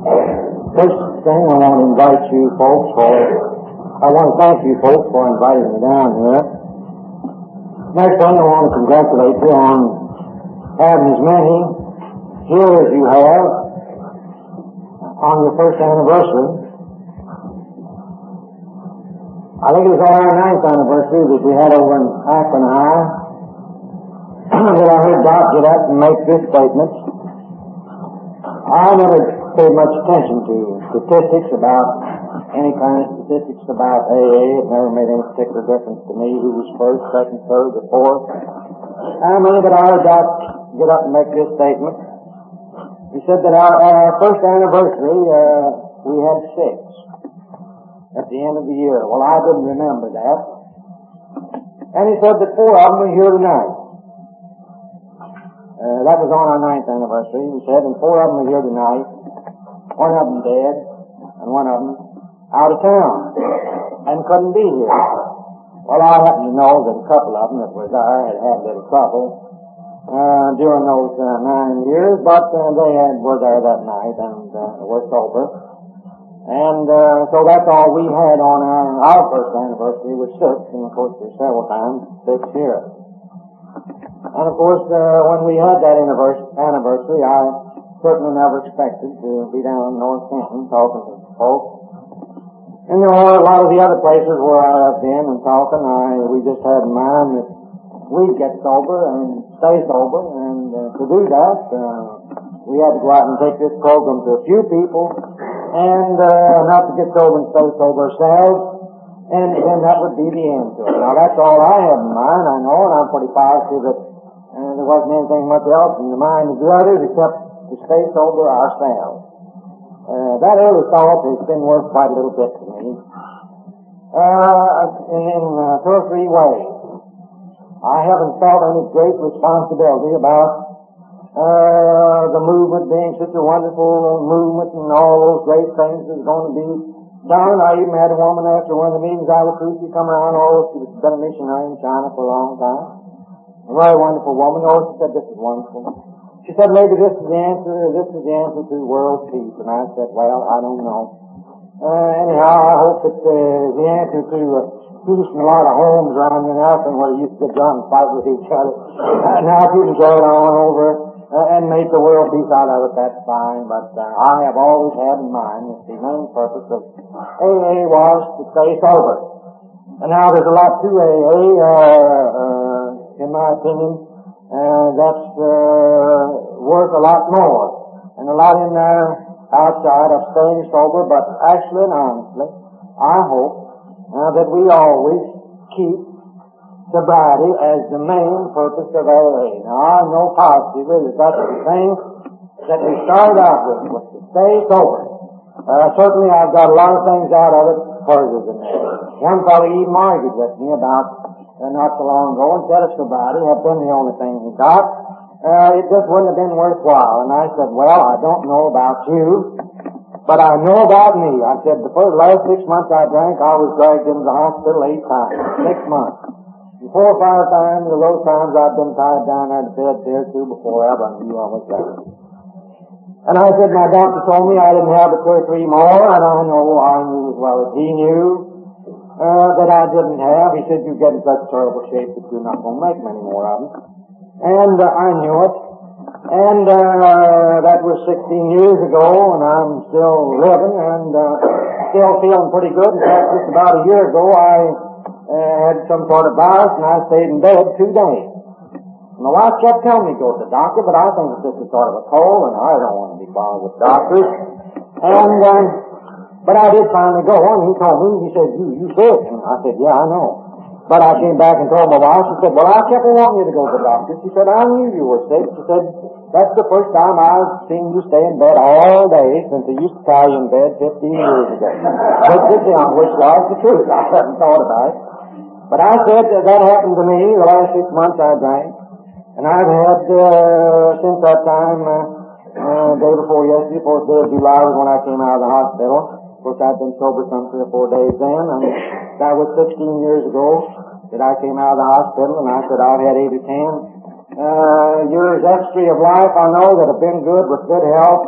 First thing I want to invite you folks for, I want to thank you folks for inviting me down here. Next thing I want to congratulate you on having as many here as you have on your first anniversary. I think it was on our ninth anniversary that we had over in Akron High that I heard Doc get up and make this statement. I never paid much attention to statistics about any kind of statistics about AA. It never made any particular difference to me who was first, second, third, or fourth. I mean that I heard Doc get up and make this statement. He said that our, our first anniversary, uh, we had six at the end of the year. Well, I didn't remember that. And he said that four of them were here tonight. Uh, that was on our ninth anniversary, he said, and four of them are here tonight. One of them dead, and one of them out of town, and couldn't be here. Well, I happen to know that a couple of them that were there had had a little trouble uh, during those uh, nine years, but uh, they had were there that night and uh, were sober. And uh, so that's all we had on our, our first anniversary was six, and of course there's several times six here. And of course, uh, when we had that anniversary, I certainly never expected to be down in North Canton talking to folks. And there are a lot of the other places where I have been and talking, I, we just had in mind that we'd get sober and stay sober, and uh, to do that, uh, we had to go out and take this program to a few people, and uh, not to get sober and stay sober ourselves, and then that would be the end to it. Now that's all I have in mind, I know, and I'm pretty positive that uh, there wasn't anything much else in the mind of the others except to stay sober ourselves. Uh, that early thought has been worth quite a little bit to me. Uh, in uh, two or three ways. I haven't felt any great responsibility about uh, the movement being such a wonderful movement and all those great things that's going to be done. I even had a woman after one of the meetings I recruited, she come around, oh, she was been a missionary in China for a long time. A very wonderful woman. Oh, she said, this is wonderful. She said, maybe this is the answer, this is the answer to world peace. And I said, well, I don't know. Uh, anyhow, I hope it's uh, the answer to uh, peace in a lot of homes around in Akron where you used to get and fight with each other. And now if you can carry it on over uh, and make the world peace out of it, that's fine. But uh, I have always had in mind that the main purpose of AA was to stay sober. And now there's a lot to AA, uh, uh, in my opinion, uh, that's uh, worth a lot more. And a lot in there outside of staying sober, but actually and honestly, I hope uh, that we always keep sobriety as the main purpose of AA. Now, I know positively that that's the thing that we started out with, was to stay sober. Uh, certainly I've got a lot of things out of it further than that. One fellow even argued with me about uh, not so long ago and said if sobriety had been the only thing he got, uh, it just wouldn't have been worthwhile. And I said, well, I don't know about you, but I know about me. I said, the first last six months I drank, I was dragged into the hospital eight times. Six months. And four or five times of those times I've been tied down there to bed there too before ever knew I was there. And I said, my doctor told me I didn't have but two or three more, and I know I knew as well as he knew uh, that I didn't have. He said, you get in such terrible shape that you're not going to make many more of them. And uh, I knew it. And uh, that was 16 years ago, and I'm still living and uh, still feeling pretty good. In fact, just about a year ago, I uh, had some sort of virus, and I stayed in bed two days. My wife kept telling me to go to the doctor, but I think it's just a sort of a cold, and I don't want to be bothered with doctors. And uh, but I did finally go, and he told me, he said, you, you sick? And I said, yeah, I know. But I came back and told my wife, she said, well, I kept wanting you to go to the doctor. She said, I knew you were sick. She said, that's the first time I've seen you stay in bed all day since they used to tie you in bed 15 years ago. Which is, which was the truth. I hadn't thought about it. But I said that, that happened to me the last six months I drank. And I've had, uh, since that time, uh, uh, day before yesterday, 4th day of July was when I came out of the hospital. Of course, I've been sober some three or four days then, and that was 16 years ago that I came out of the hospital, and I said I've had eight or ten. Uh, years extra of life I know that have been good with good health,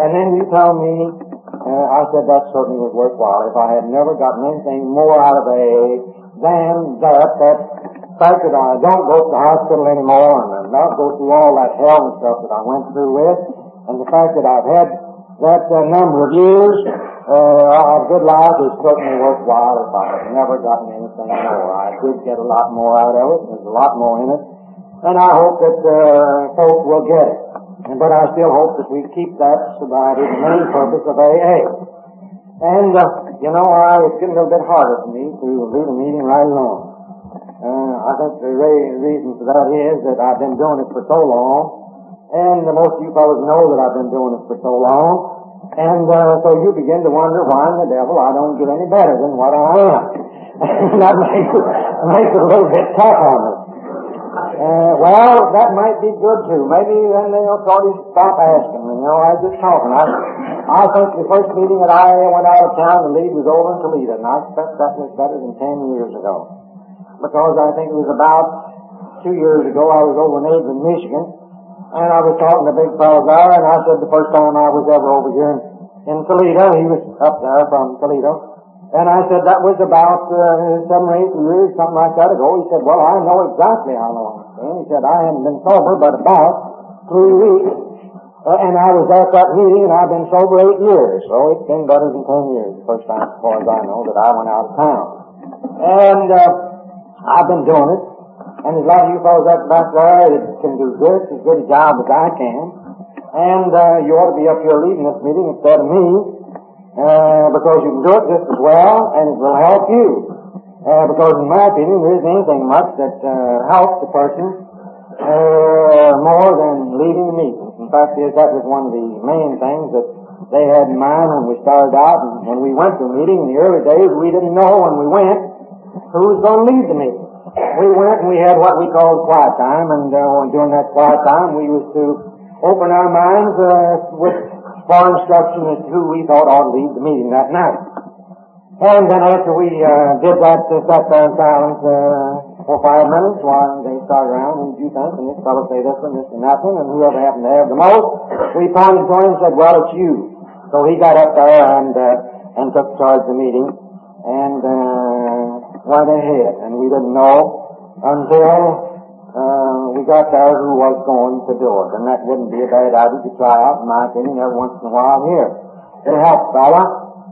And then you tell me, uh, I said that certainly was worthwhile. If I had never gotten anything more out of AA than that, that fact that I don't go to the hospital anymore and not go through all that hell and stuff that I went through with, and the fact that I've had that uh, number of years uh, of good life is certainly worthwhile if I had never gotten anything more. I did get a lot more out of it. There's a lot more in it. And I hope that uh, folks will get it. And, but I still hope that we keep that sobriety the main purpose of AA. And, uh, you know, I, it's getting a little bit harder for me to lead a meeting right along. Uh, I think the re- reason for that is that I've been doing it for so long, and most of you fellows know that I've been doing it for so long, and uh, so you begin to wonder why in the devil I don't get any better than what I am. that makes it, makes it a little bit tough on me. Uh, well, that might be good too. Maybe then they'll sort of stop asking. Me, you know, I just talking. I, I think the first meeting that I went out of town to lead was over in Toledo, and I expect that was better than ten years ago. Because I think it was about two years ago I was over in Adrian, Michigan, and I was talking to big fellow there, and I said the first time I was ever over here in, in Toledo, he was up there from Toledo, and I said, that was about uh, seven or eight years, something like that ago. He said, well, I know exactly how long it's been. He said, I haven't been sober but about three weeks. Uh, and I was at that meeting and I've been sober eight years. So it's been better than ten years, the first time as far as I know, that I went out of town. And uh, I've been doing it. And there's a lot of you fellows up back there that can do this as good a job as I can. And uh, you ought to be up here leading this meeting instead of me uh, because you can do it just as well, and it will help you. Uh, because in my opinion, there isn't anything much that uh, helps the person uh, more than leading the meeting. In fact, that was one of the main things that they had in mind when we started out, and when we went to a meeting in the early days, we didn't know when we went who was going to lead the meeting. We went and we had what we called quiet time, and uh, during that quiet time, we used to open our minds uh, with for instruction as to who we thought ought to lead the meeting that night. And then after we uh, did that, uh, sat there in silence uh, for five minutes while they started around and you think, and this fellow say this one, this and that one, and whoever happened to have the most, we pointed to him and said, well, it's you. So he got up there and, uh, and took charge of the meeting and uh, went ahead. And we didn't know until uh, we got there who was going to do it, and that wouldn't be a bad idea to try out, in my opinion, every once in a while here. It helps, fella.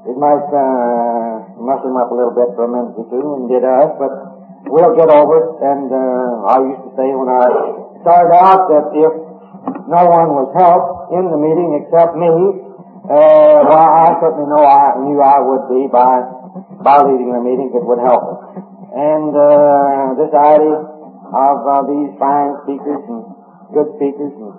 It might uh, mess him up a little bit for a minute or two, and did us, but we'll get over it. And uh, I used to say when I started out that if no one was helped in the meeting except me, uh, well, I certainly know I knew I would be by by leading the meeting. It would help. And uh, this idea of uh, these fine speakers and good speakers and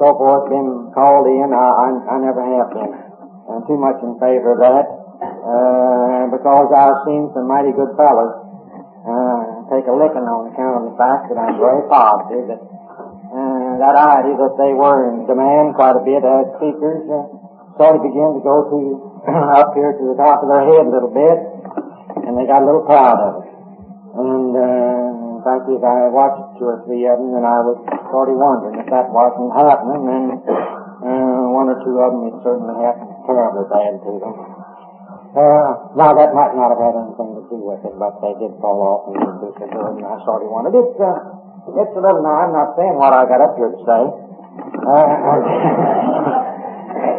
so forth being called in. I, I, I never have been uh, too much in favor of that uh, because I've seen some mighty good fellows uh, take a licking on account of the fact that I'm very positive that uh, that idea that they were in demand quite a bit as speakers uh, sort of began to go to up here to the top of their head a little bit, and they got a little proud of it. And uh, fact is, I watched two or three of them, and I was sort of wondering if that wasn't happening, then uh, one or two of them, it certainly happened terribly bad to them. Uh, now that might not have had anything to do with it, but they did fall off and do good, and I sort of wondered. It's, uh, it's a little, now I'm not saying what I got up here to say, uh,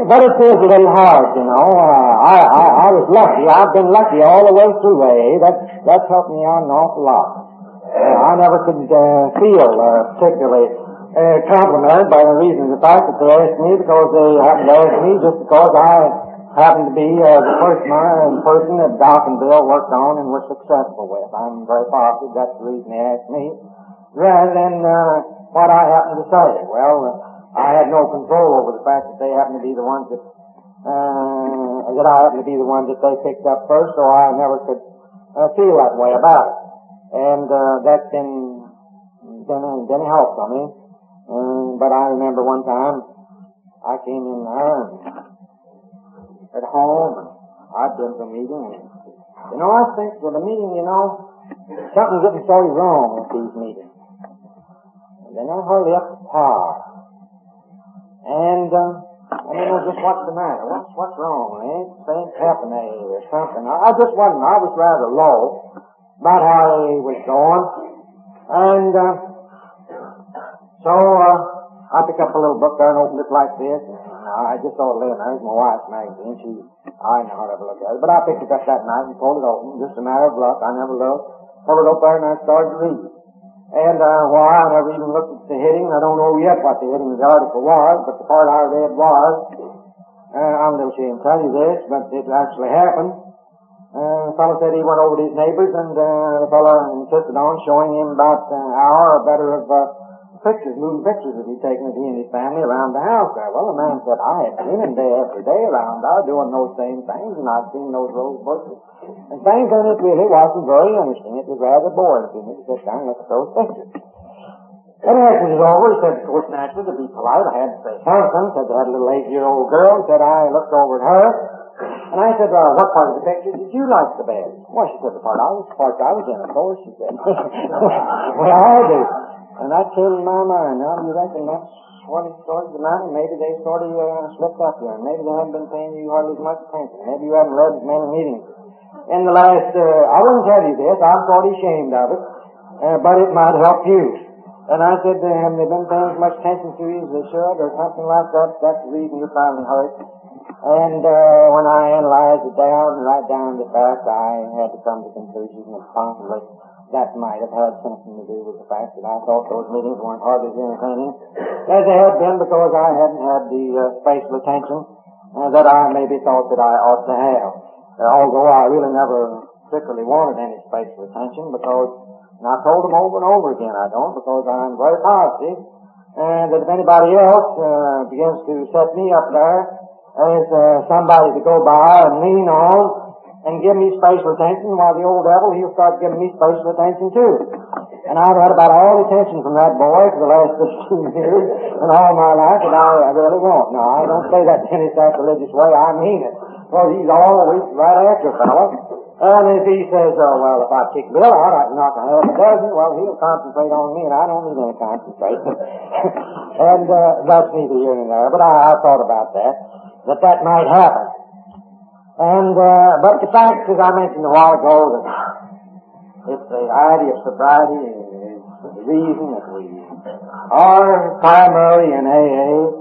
but it is a little hard, you know. Uh, I, I, I was lucky. I've been lucky all the way through AA. That's, that's helped me out an awful lot. I never could uh, feel uh, particularly uh, complimented by the reason the fact that they asked me because they happened to ask me just because I happened to be uh, the person, uh, person that Doc and Bill worked on and were successful with. I'm very positive that's the reason they asked me, rather than uh, what I happened to say. Well, uh, I had no control over the fact that they happened to be the ones that uh, that I happened to be the ones that they picked up first, so I never could uh, feel that way about it and uh, that's been been been a help for me. Um, but I remember one time I came in there and at home I'd been to a meeting and you know I think with a meeting you know something's getting sort of wrong with these meetings. And they're not hardly up to par. And uh, then was just, what's the matter? What's, what's wrong? Ain't things happening or something? I, I just wasn't, I was rather low about how he was going. And, uh, so, uh, I picked up a little book there and opened it like this. I just saw it laying there. It's my wife's magazine. She, I never ever look at it. But I picked it up that night and pulled it open. Just a matter of luck. I never looked. Pulled it up there and I started to read. And uh, why I never even looked at the heading. I don't know yet what the heading of the article was, but the part I read was, uh, I'm a little ashamed to tell you this, but it actually happened. Uh, the fellow said he went over to his neighbors, and uh, the fellow insisted on showing him about an hour or better of uh, pictures, moving pictures that he'd taken of he and his family around the house there. Well, the man said, I had seen him day after day around there doing those same things, and I'd seen those rose bushes. And things, and it really wasn't very interesting. It was rather boring to me to sit down and look at those pictures. After it was over, he said, of course, naturally, to be polite, I had to say something. Said they had a little eight-year-old girl. Said I looked over at her. And I said, well, what part of the picture did you like the best? Well, she said, the part I was, the part I was in, of course, she said. well, I do. And that came in my mind. Now, you reckon that's what it started to matter? Maybe they sort of uh, slipped up there. Maybe they haven't been paying you hardly as much attention. Maybe you haven't read as many meetings. In the last, uh, I wouldn't tell you this. I'm sort of ashamed of it. Uh, but it might help you. And I said to him, they've been paying as much attention to you as they should, or something like that. That's the reason you're finally hurt. And uh, when I analyzed it down and right down to the fact, I had to come to the conclusion that possibly that might have had something to do with the fact that I thought those meetings weren't hardly entertaining as they had been because I hadn't had the uh, spatial attention uh, that I maybe thought that I ought to have. Uh, although I really never particularly wanted any spatial attention because, and I told them over and over again I don't because I'm very positive and that if anybody else uh, begins to set me up there as uh, somebody to go by and lean on, and give me spatial attention, while the old devil, he'll start giving me spatial attention too. And I've had about all the attention from that boy for the last 15 years and all my life and I, I really want. Now, I don't say that in any sacrilegious way. I mean it. Because he's always right after a fellow. And if he says, oh, well, if I kick Bill out, I can knock a half a dozen, well, he'll concentrate on me, and I don't need any concentration. and uh, that's neither here nor there. But I, I thought about that, that that might happen. And, uh, but the fact, as I mentioned a while ago, that it's the idea of sobriety is the reason that we are primarily in AA,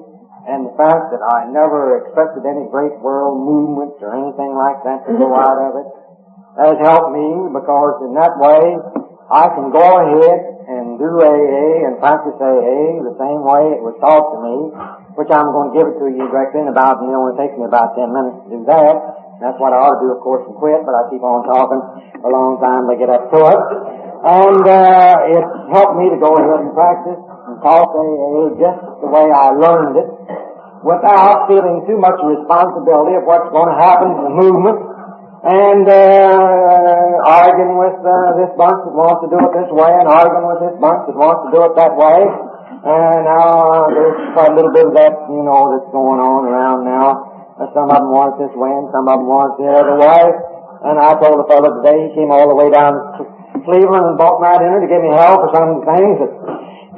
and the fact that I never expected any great world movements or anything like that to go out of it has helped me because in that way I can go ahead and do AA and practice AA the same way it was taught to me, which I'm going to give it to you directly in about, and it only takes me about 10 minutes to do that. That's what I ought to do, of course, and quit, but I keep on talking a long time to get up to it. And uh, it helped me to go ahead and practice and talk AA just the way I learned it, without feeling too much responsibility of what's going to happen to the movement, and uh, arguing with uh, this bunch that wants to do it this way, and arguing with this bunch that wants to do it that way. And now uh, there's quite a little bit of that, you know, that's going on around now. Some of them want this way and some of them want the other way. And I told the fellow today, he came all the way down to Cleveland and bought my dinner to give me help for some things that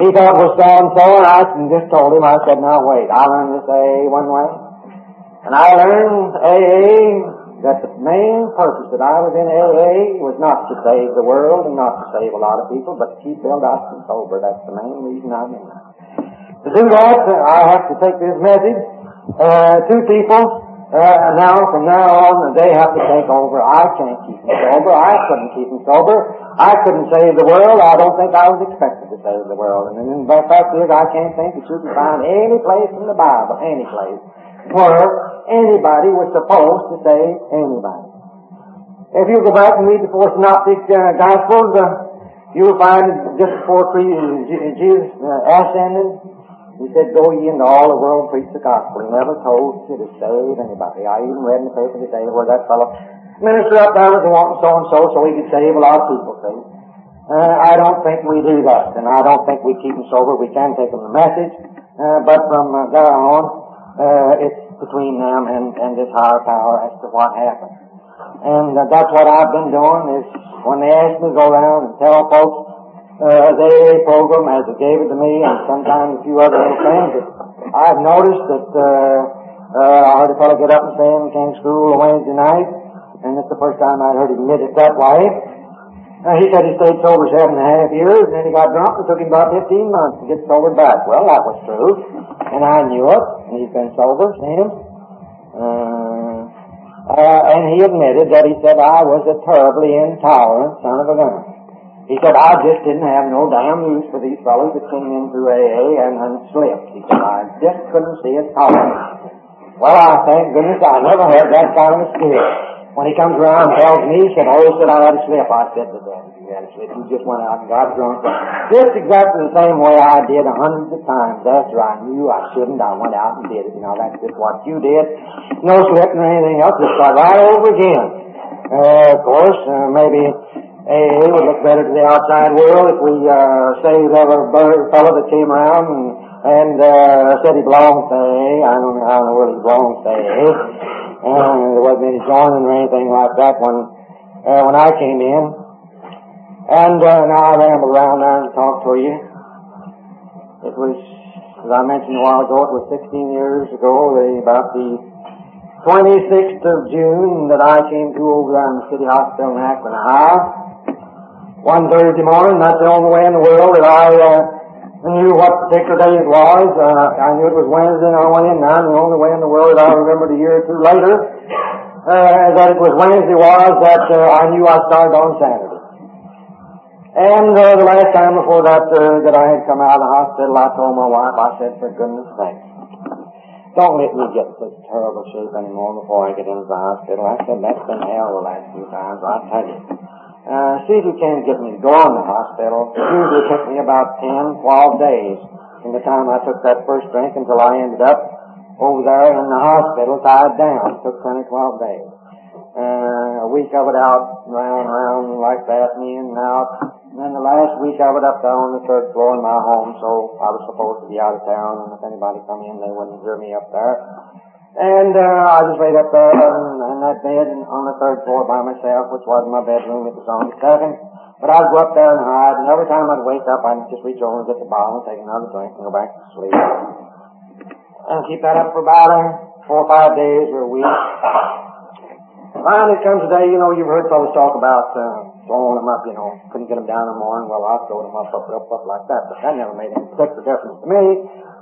he thought was so and so. And I just told him, I said, now wait, I learned this AA one way. And I learned AA that the main purpose that I was in AA was not to save the world and not to save a lot of people, but to keep Bill Dotson sober. That's the main reason I'm in there. To do that, I have to take this message uh, two people, uh, now, from now on, they have to take over. I can't keep them sober. I couldn't keep them sober. I couldn't save the world. I don't think I was expected to save the world. And in fact is, I can't think that you can find any place in the Bible, any place, where anybody was supposed to save anybody. If you go back and read the four synoptic uh, gospels, uh, you'll find just before Jesus uh, ascended, he said, go ye into all the world and preach the gospel. He never told you to save anybody. I even read in the paper today where that fellow minister up there was wanting so and so so he could save a lot of people, see. Uh, I don't think we do that, and I don't think we keep them sober. We can take them the message, uh, but from uh, there on, uh, it's between them and, and this higher power as to what happens. And uh, that's what I've been doing is when they ask me to go around and tell folks uh, the AA program as it gave it to me, and sometimes a few other little things. I've noticed that uh, Uh, I heard a fellow get up and say he came to school Wednesday night, and it's the first time I'd heard him admit it that way. Uh, he said he stayed sober seven and a half years, and then he got drunk, and took him about 15 months to get sober back. Well, that was true, and I knew it, and he's been sober since. Uh, uh, and he admitted that he said I was a terribly intolerant son of a gun. He said, I just didn't have no damn use for these fellows that came in through AA and, and slipped. He said, I just couldn't see it coming. Well, I thank goodness I never had that kind of a spirit. When he comes around and tells me, he said, oh, said, I had a slip. I said to them, you had a slip. You just went out and got drunk. Just exactly the same way I did a hundreds of times after I knew I shouldn't. I went out and did it. You know, that's just what you did. No slipping or anything else. Just start right over again. Uh, of course, uh, maybe AA would look better to the outside world if we uh, saved every fellow that came around and, and uh, said he belonged to AA. I don't know world he belongs to AA. Uh, there wasn't any joining or anything like that when uh, when I came in. And uh, now I ramble around there and talk to you. It was, as I mentioned a while ago, it was 16 years ago, about the 26th of June that I came to over there in the city hospital in Akron, Ohio one Thursday morning. That's the only way in the world that I uh, knew what particular day it was. Uh, I knew it was Wednesday, and I went in now. The only way in the world that I remembered a year or two later uh, that it was Wednesday was that uh, I knew I started on Saturday. And uh, the last time before that uh, that I had come out of the hospital, I told my wife, I said, for goodness sake, don't let me get in such terrible shape anymore before I get into the hospital. I said, that's been hell the last few times, I tell you. Uh, see if you can get me to go in the hospital. It usually took me about 10, 12 days from the time I took that first drink until I ended up over there in the hospital tied down. It took 10 or 12 days. Uh, a week of it out, round, round like that, me in and out. And then the last week of it up there on the third floor in my home, so I was supposed to be out of town, and if anybody come in, they wouldn't hear me up there. And uh, I just laid up there in, in that bed on the third floor by myself, which wasn't my bedroom, it was on the second. But I'd go up there and hide, and every time I'd wake up, I'd just reach over and get the bottle and take another drink and go back to sleep. And keep that up for about uh, four or five days or a week. Finally, comes a day, you know, you've heard fellas talk about uh, throwing them up, you know, couldn't get them down in the morning. Well, I throw them up, up, up, up like that. But that never made any particular difference to me,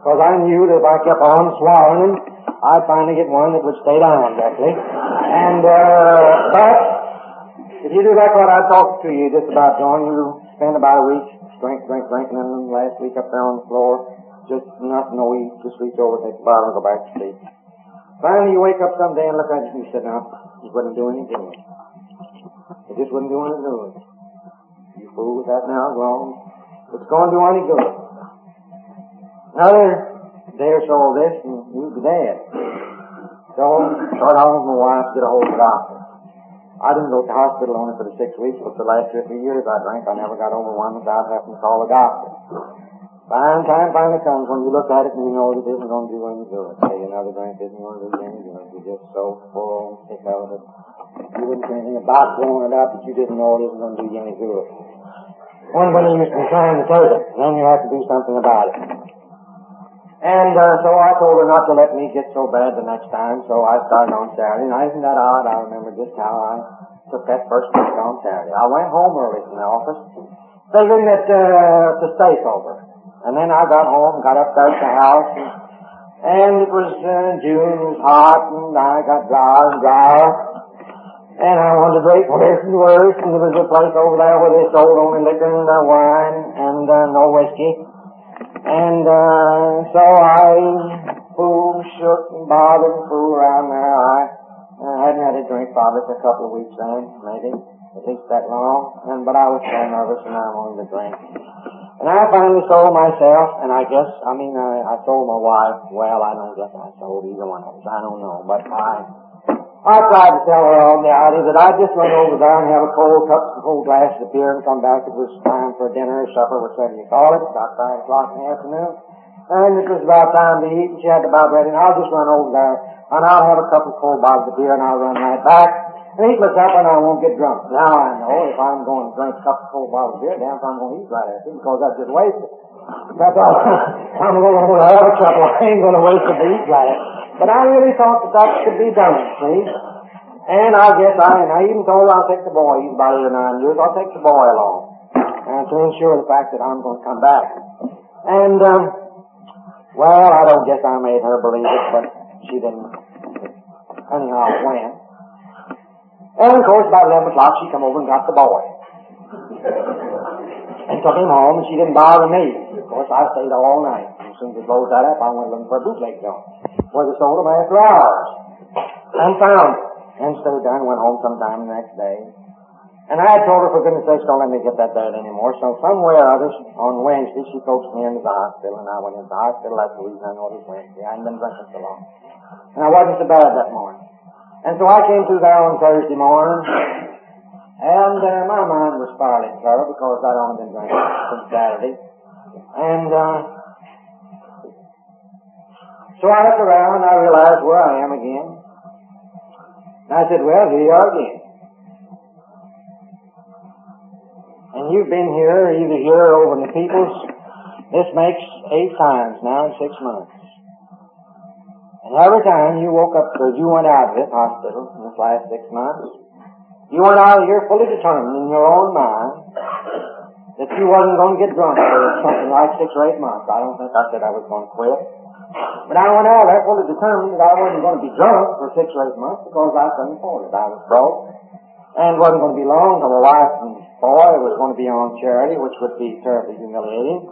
because I knew that if I kept on swallowing them, I'd finally get one that would stay down, exactly. And, uh, but, if you do like what I talked to you just about doing, you spend about a week drink, drink, drink, and then last week up there on the floor, just nothing, no eat, just reach over, take the bottle, and go back to sleep. Finally, you wake up someday and look at it and you sit down. You wouldn't do any good. It just wouldn't do any good. You fool with that now, wrong. It's going to do any good. Another day or this, and you'd be dead. So, start out with my wife get a hold of the doctor. I didn't go to the hospital only for the six weeks, but the last two or three years I drank, I never got over one without having to call the doctor. Fine time finally comes when you look at it and you know it isn't going to do any good. Say another drink isn't going to do any good. You're just so full and sick of it. You wouldn't say anything about throwing it out that you didn't know it isn't going to do you any good. One when you be trying to take it, then you have to do something about it. And uh, so I told her not to let me get so bad the next time, so I started on Saturday. Now isn't that odd? I remember just how I took that first week on Saturday. I went home early from the office, figuring that uh, to stay sober. And then I got home, got up there to the house, and, and it was uh, June, it was hot, and I got drier and drier. And I wanted to drink worse and worse, and there was a place over there where they sold only liquor and uh, wine and uh, no whiskey. And uh, so I fooled, shook, and bothered and fooled around there. I uh, hadn't had a drink probably for a couple of weeks then, maybe at least that long. And but I was so nervous, and I wanted to drink. And I finally sold myself, and I guess I mean I, I sold my wife. Well, I don't guess I sold either one of us. I don't know, but I I tried to tell her on the idea that I'd just run over there and have a cold cup, some cold glass of beer and come back. It was time for dinner or supper, whichever you call it, about five o'clock in the afternoon. And it was about time to eat, and she had the about ready, and I'll just run over there, and I'll have a couple of cold bottles of beer, and I'll run right back, and eat my supper, and I won't get drunk. Now I know if I'm going to drink a couple of cold bottles of beer, damn if I'm going to eat right after, because I've just wasted. That's all. I'm going to have a trouble. I ain't going to waste a beat glass. But I really thought that that could be done, see? And I guess I, and I even told her I'll take the boy. He's about eight or nine years. I'll take the boy along. And to ensure the fact that I'm going to come back. And, um, well, I don't guess I made her believe it, but she didn't. Anyhow, it went. And of course, about 11 o'clock, she come over and got the boy. and took him home, and she didn't bother me. Of course, I stayed all night. Soon as we closed that up, I went looking for a bootleg joint, where they sold them after hours. And found it. And stayed and went home sometime the next day. And I had told her, for goodness sakes, don't let me get that bad anymore. So somewhere or other, on Wednesday, she coaxed me into the hospital, and I went into the hospital. That's the reason I know it was Wednesday. I hadn't been drinking so long. And I wasn't so bad that morning. And so I came through there on Thursday morning, and uh, my mind was fairly clear because I'd only been drinking since Saturday. And uh, so I looked around and I realized where I am again. And I said, well, here you are again. And you've been here, either here or over in the Peoples. This makes eight times now in six months. And every time you woke up, or you went out of this hospital in this last six months, you went out of here fully determined in your own mind that you wasn't going to get drunk for something like six or eight months. I don't think I said I was going to quit. But I went out there fully determined that I wasn't going to be drunk for six or eight months because I couldn't afford it. I was broke. And wasn't going to be long till my wife and boy was going to be on charity, which would be terribly humiliating.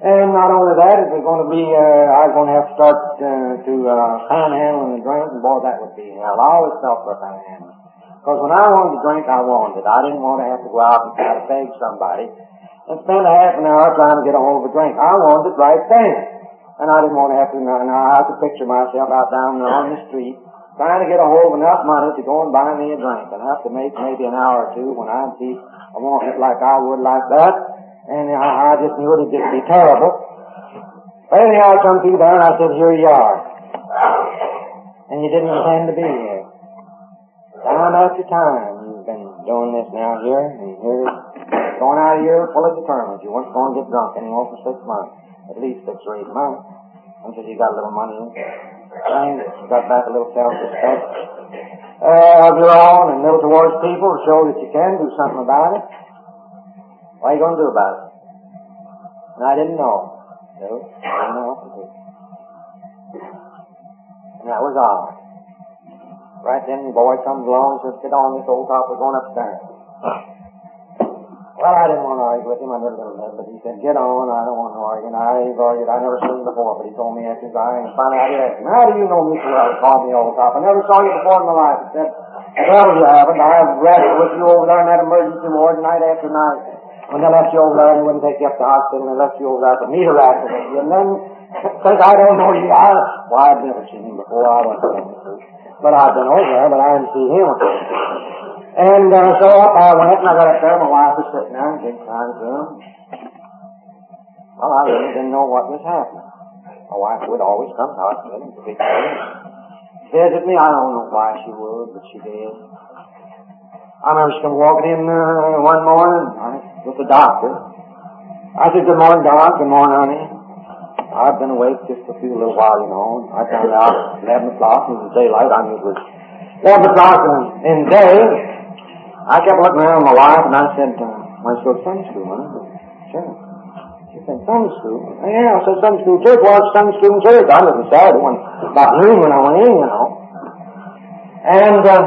And not only that, it was going to be, uh, I was going to have to start uh, to uh, panhandling and drink, and boy, that would be hell. I always felt for panhandling. Because when I wanted to drink, I wanted it. I didn't want to have to go out and try to beg somebody and spend a half an hour trying to get a hold of a drink. I wanted it right then. And I didn't want to have to, now I have to picture myself out down there on the street trying to get a hold of enough money to go and buy me a drink. And I have to make maybe an hour or two when I'd be I want it like I would like that and I, I just knew it would just be terrible. But anyhow, I come through there and I said, here you are. And you didn't intend to be here. Time after time, you've been doing this now here, and here, going out of here fully determined. You weren't going to get drunk anymore for six months, at least six or eight months, until you got a little money. And got back a little self-respect uh, of your own and a little towards people to show that you can do something about it. What are you going to do about it? And I didn't know. No, I didn't know what to do. And that was odd. Right then the boy comes along and says, get on this old top, we're going upstairs. Well, I didn't want to argue with him. I never little bit, but he said, get on, I don't want to argue. And I argued. I never seen him before, but he told me after his eye, and finally I did him, how do you know me well? He called me old top. I never saw you before in my life. He said, well, you haven't. I have wrestled with you over there in that emergency ward night after night. When they left you over there, they wouldn't take you up to the hospital, and they left you over there to meet a rat with. And then, since I don't know you, I, well, I've never seen him before. I to him. But I've been over there, but I didn't see him. And uh, so up I went, and I got up there. My wife was sitting there, big time room. Well, I really didn't know what was happening. My wife would always come and speak to me. Visit me. I don't know why she would, but she did. I remember she come walking in uh, one morning with the doctor. I said, good morning, Doc. Good morning, honey. I've been awake just a few little while, you know. I found out 11 o'clock in the daylight. I knew it was 11 o'clock in, in day. I kept looking around my wife and I said, uh, to go Sunday school, huh? Sure. She said, Sunday school? Yeah, I said Sunday school church. Well, it's Sunday school church. I in Saturday when, about noon when I went in, you know. And, uh,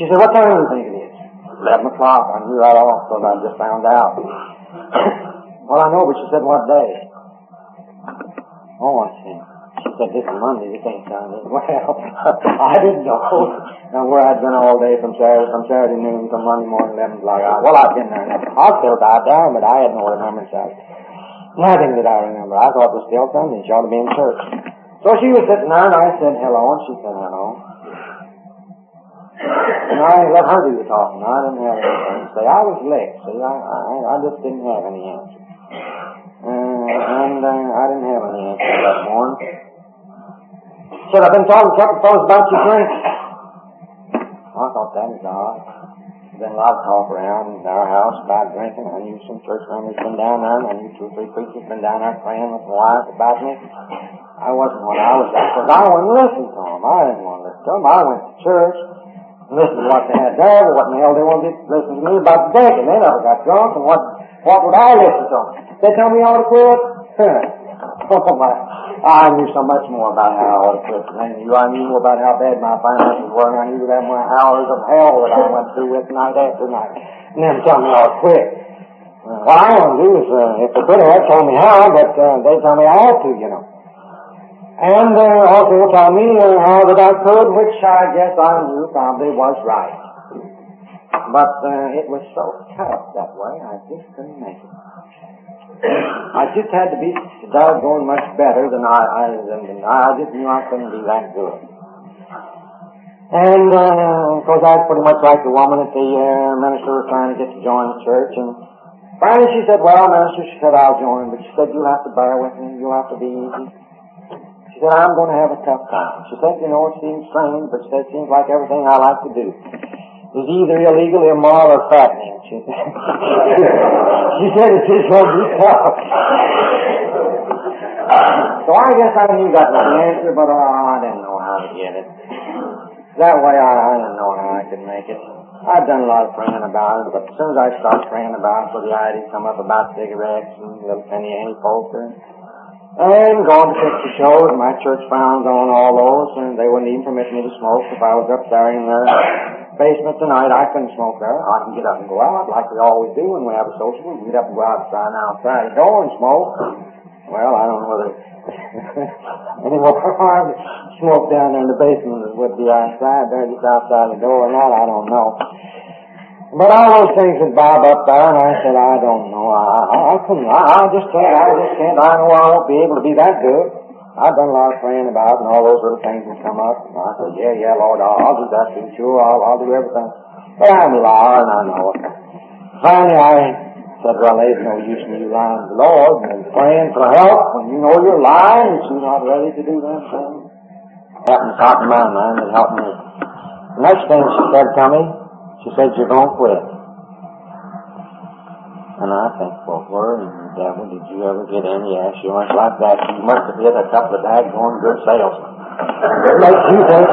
she said, what time do you think it is? 11 o'clock. I knew right off because I just found out. well, I know, but she said, what day? Oh, I see. Said, this Monday. This ain't Sunday. Well, I didn't know. Now, where I'd been all day from Saturday, from Saturday noon to Monday morning, 11 o'clock. Well, I'd been there. The hospital died down, but I had no remembrance of. Nothing that I remember. I thought it was still Sunday. She ought to be in church. So she was sitting there, and I said hello, and she said hello. And I let her do the talking. I didn't have anything to say. I was licked. See, I, I, I just didn't have any answer. Uh, and uh, I didn't have any answer that morning. Said, I've been talking to fellows about your drink. I thought that was odd. There's been a lot of talk around our house about drinking. I knew some church members been down there, and I knew two or three preachers been down there praying with my wife about me. I wasn't when I was there because I wouldn't listen to them. I didn't want to listen to them. I went to church and listened to what they had there, but what in the hell they wanted to listen to me about the begging. They never got drunk, and what what would I listen to them? They tell me I ought to quit. oh my. I knew so much more about how I to than you. I knew about how bad my finances were, and I knew that more hours of hell that I went through with night after night. And then tell me I ought quit. What I want to do is, uh, if they could have told me how, but uh, they tell me I ought to, you know. And uh, also tell me uh, how that I could, which I guess I knew probably was right. But uh, it was so tough that way, I just couldn't make it. I just had to be doggone much better than I, I than I just knew I couldn't be that good. And uh, of course, I was pretty much like the woman that the uh, minister was trying to get to join the church. And finally, she said, "Well, minister," she said, "I'll join," but she said, "You'll have to bear with me. You'll have to be easy." She said, "I'm going to have a tough time." She said, "You know, it seems strange, but she said, it seems like everything I like to do is either illegal, immoral, or fattening. She, she said it just won't. So I guess I knew that was the answer, but uh, I didn't know how to get it. That way I, I didn't know how I could make it. I've done a lot of praying about it, but as soon as I started praying about it, so the idea come up about cigarettes and little penny ante poker and going to picture shows, my church found on all those, and they wouldn't even permit me to smoke if I was up there in their basement tonight. I couldn't smoke there. I can get up and go out like we always do when we have a social. We get up and go outside outside the door and smoke. Well, I don't know whether any more smoke down there in the basement as would be outside there, just outside the door or not. I don't know. But all those things would bob up there, and I said, I don't know. I, I, I couldn't. I, I just can't. I just can't. I know I won't be able to be that good. I've done a lot of praying about and all those little things would come up. And I said, yeah, yeah, Lord, I'll, I'll do that too. Sure, I'll, I'll do everything. But I'm a liar, and I know it. Finally, I said, well, there's no use in you lying to the Lord and praying for help when you know you're lying and you're not ready to do them things. Happened to talk in my mind and help me. The next thing she said to me, she said, you're going to quit. And I think, well, where in devil did you ever get any assurance like that? You must have hit a couple of daggone good salesmen. It makes you think,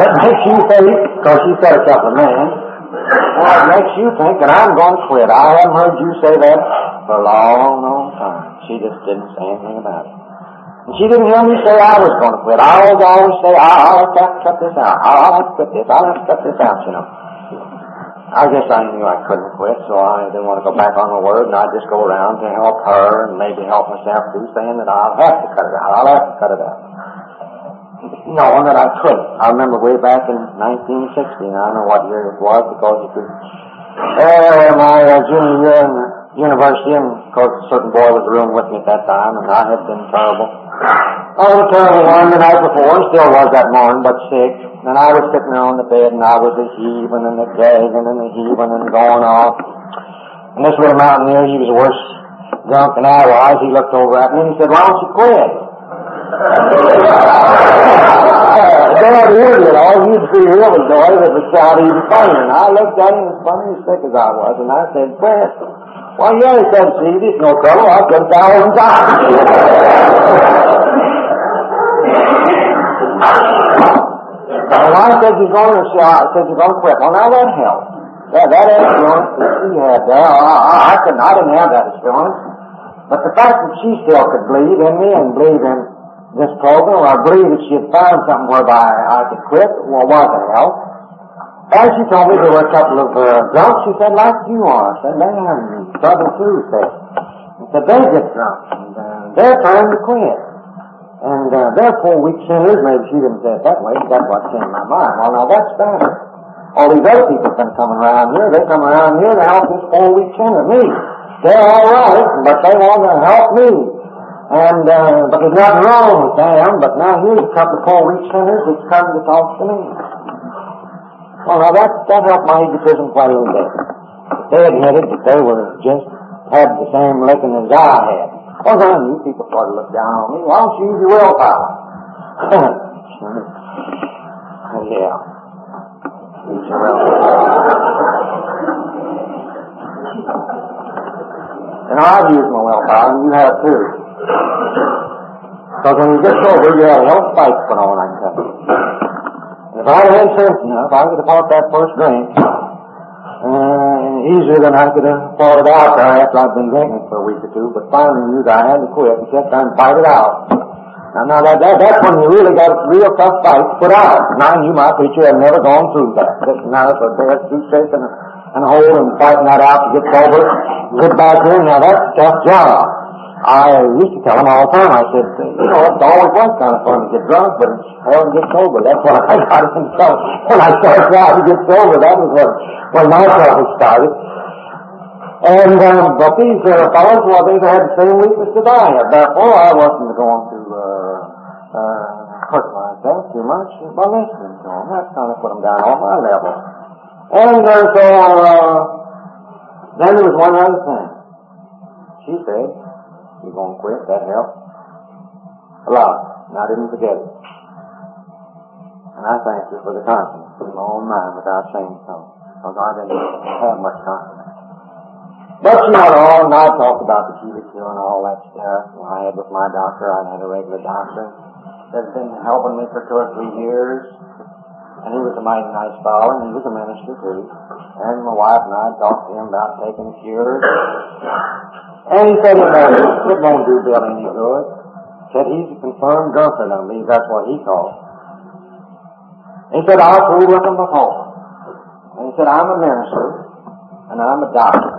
it makes you think, because she said a couple of men, it makes you think that I'm going to quit. I haven't heard you say that for a long, long time. She just didn't say anything about it. And she didn't hear me say I was going to quit. I always, always say, I'll have to cut this out. I'll have to quit this. I'll have to cut this out, you know. I guess I knew I couldn't quit, so I didn't want to go back on my word, and I'd just go around to help her and maybe help myself too, saying that I'll have to cut it out. I'll have to cut it out. Knowing that I couldn't. I remember way back in 1960, and I don't know what year it was because it was uh, my junior year in the university, and of course a certain boy was room with me at that time, and I had been terrible. I was a terrible the night before, and still was that morning, but sick. And I was sitting there on the bed and I was a heaving and a gagging and a heaving and going off. And this little mountaineer, he was worse drunk than I was. He looked over at me and he said, why don't you quit? Dad, you know, all you'd be really joy if it sounded even funnier. And I looked at him as funny as sick as I was and I said, quit. Well, yeah, he said, see, this no trouble. I've done a thousand times. And I said you're going to I said you're going to quit. Well, now that helped. Yeah, that assurance that she had there, I, I, I didn't have that assurance. But the fact that she still could believe in me and believe in this program, or believe that she had found something whereby I could quit, well, was a help. As she told me there were a couple of uh, drunks, she said, like you are. I said, man, trouble too, said. I said, they get drunk, and uh, they're trying to quit. And uh, therefore, weak sinners, maybe she didn't say it that way, that's what came to my mind. Well, now that's better. All these other people been coming around here, they come around here to help this poor weak sinner, me. They're all right, but they want to help me. And, uh, but there's nothing wrong with them, but now here's a couple of poor weak sinners that's come to talk to me. Well, now that, that helped my egotism quite a little bit. They admitted that they were just, had the same licking as I had. Well, then you people sort of look down on me. Why don't you use your willpower? yeah. Use your willpower. And I've used my willpower, and you have too. Because when you get sober, you have of fight put on, I can tell you. And if I'd had sense enough, I could have fought that first drink uh, easier than I could have fought it out after I'd been drinking for a week or two. But finally knew that I had to quit and sit there and fight it out. Now, now that, that, that's when you really got a real tough fight put out. Now, you, my preacher, have never gone through that. Sitting now for a bear suitcase and, and a hole and fighting that out to get sober. Get back here. Now, that's a tough job. I used to tell him all the time, I said, you know, it's always was kind of fun to get drunk, but it's hard to get sober. That's what I got into trouble. When I started trying to get sober, that was what, when my trouble started. And, um, but these uh, fellows, well, they've had the same weakness that I have. Therefore, I wasn't going to, uh, uh, hurt myself too much by listening to them. That's kind of put them down on my level. And, uh, so, uh, then there was one other thing. She said, you're going to quit? That helped? A lot. And I didn't forget it. And I thank you for the confidence in my own mind without saying so. Because I didn't have much confidence. You know, all and I talked about the hill and all that stuff. When I had with my doctor, I had a regular doctor that's been helping me for two or three years. And he was a mighty nice fellow, and he was a minister too. And my wife and I talked to him about taking cures. And he said, it won't, it won't do Bill any good. Said he's a confirmed drunkard, I believe that's what he called. He said, I'll prove with him before. And he said, I'm a minister, and I'm a doctor.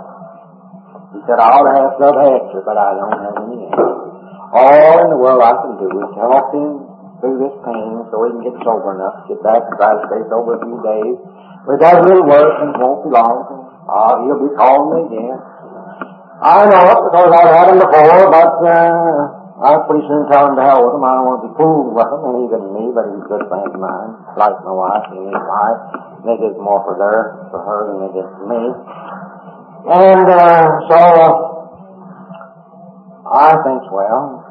He said, I ought to have some extra, but I don't have any extra. All in the world I can do is help him through this pain so he can get sober enough to get back to stay sober a few days. But it doesn't work and won't be long. Uh, he'll be calling me again. I know it because I've had him before, but uh, I pretty soon tell him to hell with him. I don't want to be fooled with him, and even me, but he's a good friend of mine, like my wife and his wife. They did more for her, for her than they did for me. And uh, so I think, well,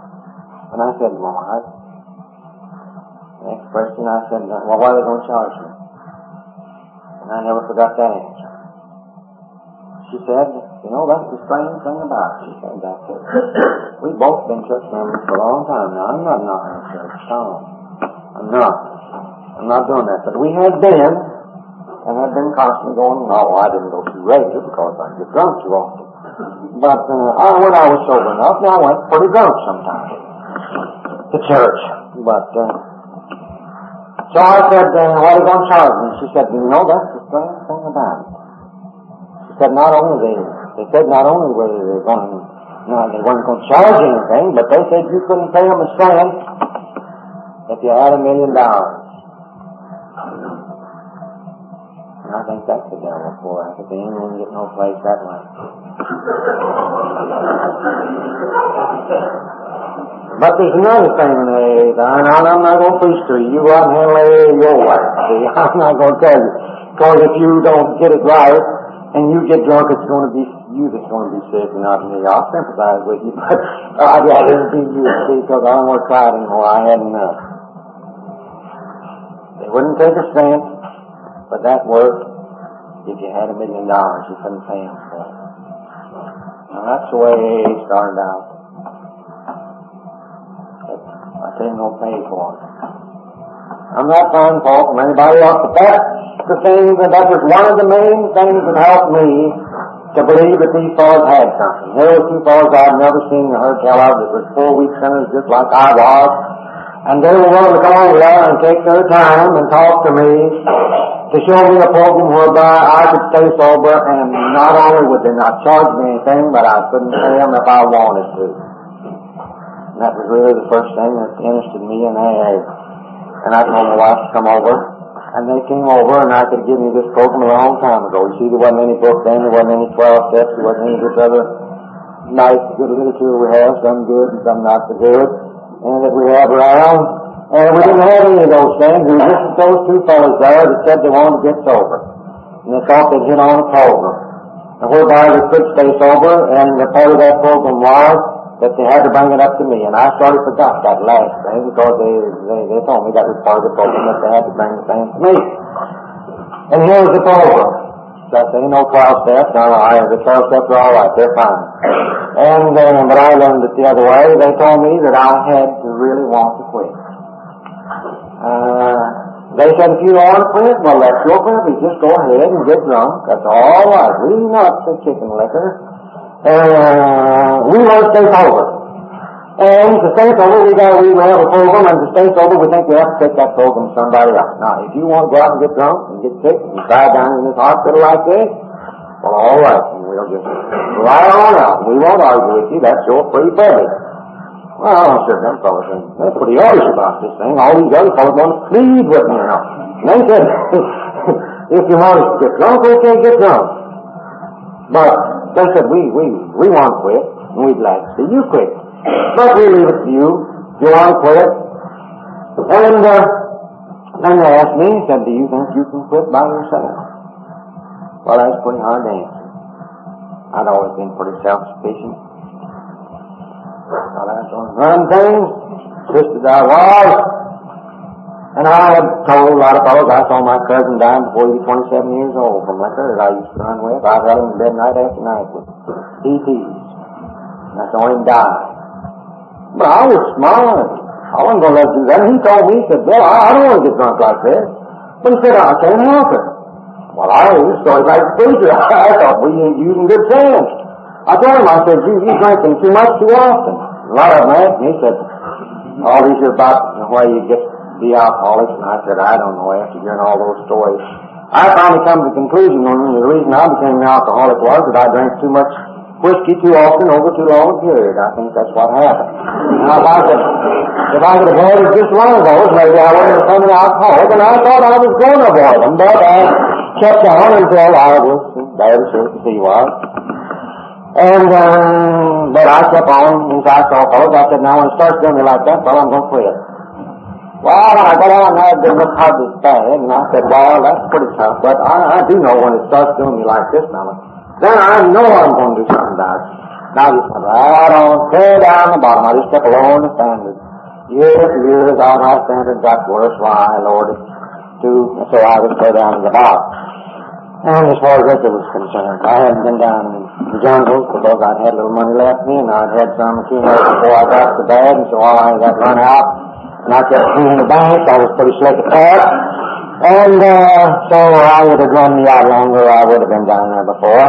and I said to my wife, next question I said, well, are they going to charge me? And I never forgot that answer. She said, you know, that's the strange thing about it. She said that. We've both been church members for a long time now. I'm not knocking the church down. I'm not. I'm not doing that. But we had been, and had been constantly going, no, I didn't go too regular because I get drunk too often. But uh, I, when I was sober enough, now I went pretty drunk sometimes to church. But uh, so I said, uh, what are you going to charge me? She said, you know, that's the strange thing about it. Said, not only they, they said not only were they going to, no, they weren't going to charge anything, but they said you couldn't pay them a cent if you had a million dollars. And I think that's the devil for us. If they ain't going to get no place that way. But there's another thing in and I'm not going to preach to you. You go out and handle your way. See, I'm not going to tell you. Because if you don't get it right, and you get drunk, it's going to be you that's going to be sick and not me. I'll sympathize with you, but I'd rather be you, see, because I don't want to cry anymore. I had enough. They wouldn't take a cent, but that worked. If you had a million dollars, you couldn't pay them for it. Now that's the way AA started out. I didn't no pay for it. I'm not finding fault from anybody else, but that's the thing that that was one of the main things that helped me to believe that these fellows had something. There were two fellows I'd never seen or heard tell of that were full week sinners just like I was. And they were willing to come over there and take their time and talk to me to show me a program whereby I could stay sober and not only would they not charge me anything, but I couldn't pay them if I wanted to. And that was really the first thing that interested me in AA. And I told my wife to come over. And they came over and I could give me this program a long time ago. You see, there wasn't any book then, there wasn't any 12 steps, there wasn't any of this other nice good literature we have, some good and some not so good, and that we have around. And we didn't have any of those things. There was just those two fellows there that said they wanted to get sober. And they thought they'd get on a program. And whereby they could stay sober, and the part of that program was that they had to bring it up to me. And I sort of forgot that last thing because they, they, they told me that was part of the program that they had to bring the thing to me. And here's the program. I say, no 12 steps. No, I, the 12 steps are all right. They're fine. And, uh, but I learned it the other way. They told me that I had to really want to quit. Uh, they said, if you don't want to quit, well, that's your privilege. Just go ahead and get drunk. That's all right. We not the chicken liquor. Uh, we want to stay sober. And to stay sober, we got we have a program, and to stay sober, we think we have to take that program to somebody else. Now, if you want to go out and get drunk and get sick and die down in this hospital like this, well, all right, and we'll just ride on out. We won't argue with you. That's your free privilege. Well, said, them fellas, they're pretty harsh about this thing. All these other fellas want to plead with me now. And they said, if you want to get drunk, okay, get drunk. But they said, we, we, we want to quit, and we'd like to see you quit. But we leave it to you. You want to quit? And uh, then they asked me, said, do you think you can quit by yourself? Well, that's pretty hard to answer. I'd always been pretty self-sufficient. Well, that's one run things, as I was. And I had told a lot of fellows, I saw my cousin die before he was 27 years old from liquor that I used to run with. I held him in bed night after night with EPs. And I saw him die. But I was smart. I wasn't going to let him do that. And he told me, he said, Bill, I, I don't want to get drunk like this. But he said, I can't help it. Well, I was started like a preacher. I thought we ain't using good sense. I told him, I said, you, you drinking too much too often. A lot of them asked me, he said, all these are about where you get the alcoholics. And I said, I don't know after hearing all those stories. I finally come to the conclusion on the reason I became an alcoholic was that I drank too much whiskey too often over too long a period. I think that's what happened. Now, if I could, if I could just one of those, maybe I wouldn't have become an alcoholic. And I thought I was going to avoid them, but I kept on until I was bad as as he was. And, um, but I kept on until I saw fellows. I said, now when it starts doing me like that, well, I'm going to quit. Well, I got on there, didn't look hardly bad, and I said, well, that's pretty tough, but I, I do know when it starts doing me like this now, then I know I'm going to do something about it. Now you step right on, clear down the bottom. I just kept along the standard. Years and years on my standard got worse. Why, Lord, too. So I was clear down to the bottom. And as far as liquor was concerned, I hadn't been down in the jungles because I'd had a little money left me and I'd had some accumulated before I got to bed and so I got run out I kept cleaning the bank. I was pretty slick at that. And uh, so I would have run me out longer. I would have been down there before.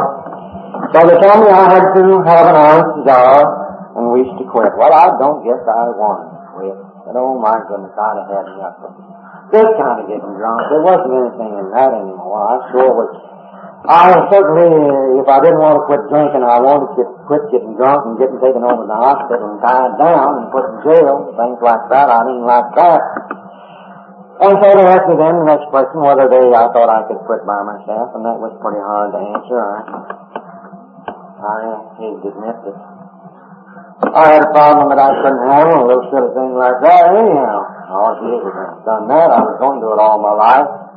So they told me I had to have an honest desire and wish to quit. Well, I don't guess I wanted to quit. But oh my goodness, I'd have had enough of this kind of getting drunk. There wasn't anything in that anymore. I sure was. I certainly, if I didn't want to quit drinking, I wanted to quit getting drunk and getting taken over to the hospital and tied down and put in jail, things like that. I didn't like that. And so they asked me then the next question whether they, I thought I could quit by myself, and that was pretty hard to answer. I, I hate to admit that I had a problem that I couldn't handle, a little silly thing like that anyhow. Gee, if I'd done that, I was going to do it all my life.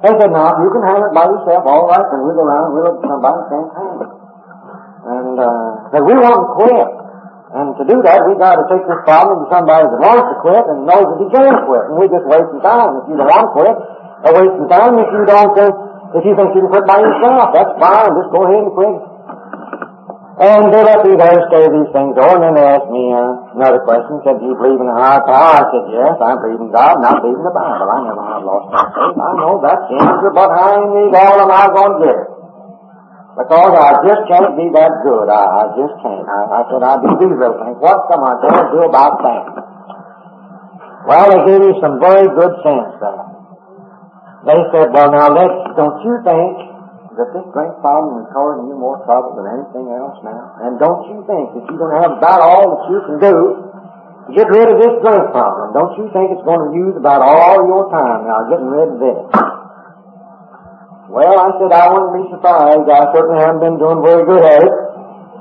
They said, no, you can handle it by yourself, all right, then we'll go around and we'll somebody who can't handle it. And, uh, said, we want to quit. And to do that, we got to take this problem to somebody that wants to quit and knows that he can quit. And we're just wasting time. If you don't want to quit, are wasting time. If you don't think, if you think you can quit by yourself, that's fine. Just go ahead and quit. And they let me there say these things over, and then they asked me uh, another question. Said, do you believe in a higher power? I said, yes, I believe in God, and I believe in the Bible. I never have lost my faith. I know that's answer, but in the all am I going to get it? Because I just can't be that good. I, I just can't. I, I said, I do these little things. What am I going to do about that? Well, they gave me some very good sense there. They said, well, now, let's, don't you think that this drink problem is causing you more trouble than anything else now? And don't you think that you're going to have about all that you can do to get rid of this drink problem? Don't you think it's going to use about all your time now getting rid of this? Well, I said I wouldn't be surprised. I certainly haven't been doing very good at it.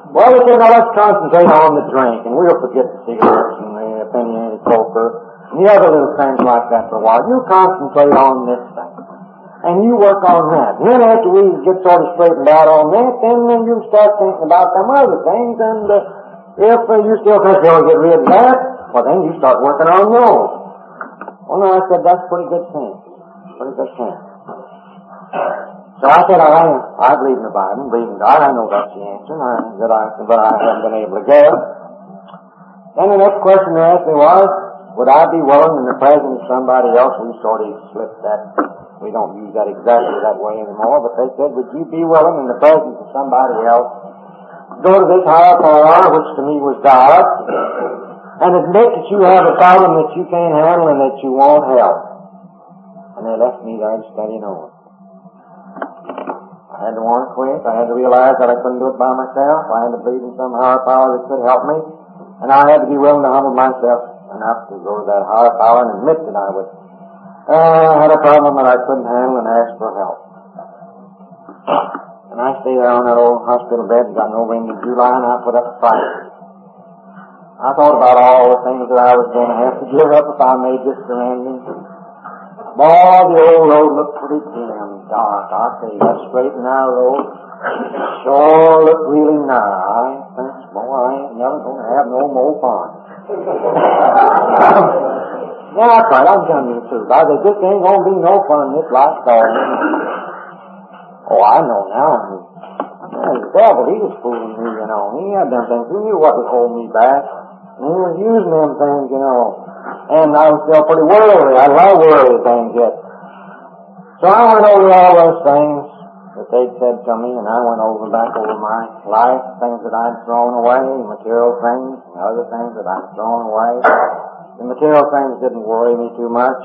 Well, they said, now let's concentrate on the drink, and we'll forget the cigarettes and the opinionated poker and the other little things like that for a while. You concentrate on this thing and you work on that. Then after we get sort of straightened out on that, then, then you start thinking about them other things, and uh, if uh, you still think you'll get rid of that, well then you start working on those. Well, no, I said that's pretty good sense. Pretty good sense. So I said, I, I believe in the Bible, believe in God. I know that's the answer, I, that I, but I haven't been able to get. Then the next question they asked me was, would I be willing in the presence of somebody else? We sort of slipped that. We don't use that exactly that way anymore, but they said, would you be willing in the presence of somebody else go to this higher power, which to me was God, and admit that you have a problem that you can't handle and that you won't help. And they left me there studying on. I had to want to quit. I had to realize that I couldn't do it by myself. I had to believe in some higher power that could help me. And I had to be willing to humble myself enough to go to that higher power and admit that I was, uh, had a problem that I couldn't handle and asked for help. And I stayed there on that old hospital bed and got over into July and I put up a fight. I thought about all the things that I was going to have to give up if I made this surrender. Boy, the old road looked pretty dim dark. I say that straight and narrow sure looked really. I think, boy, I ain't never gonna have no more fun. yeah, that's right. I'm telling you the truth. I said, this ain't gonna be no fun this last dog. Oh, I know now. Man, the devil, he was fooling me, you know. He had them things. He knew what was holding me back. And he was using them things, you know. And I was still pretty worldly. I love worldly things yet. So I went over all those things that they'd said to me, and I went over back over my life, things that I'd thrown away, material things, and other things that I'd thrown away. The material things didn't worry me too much,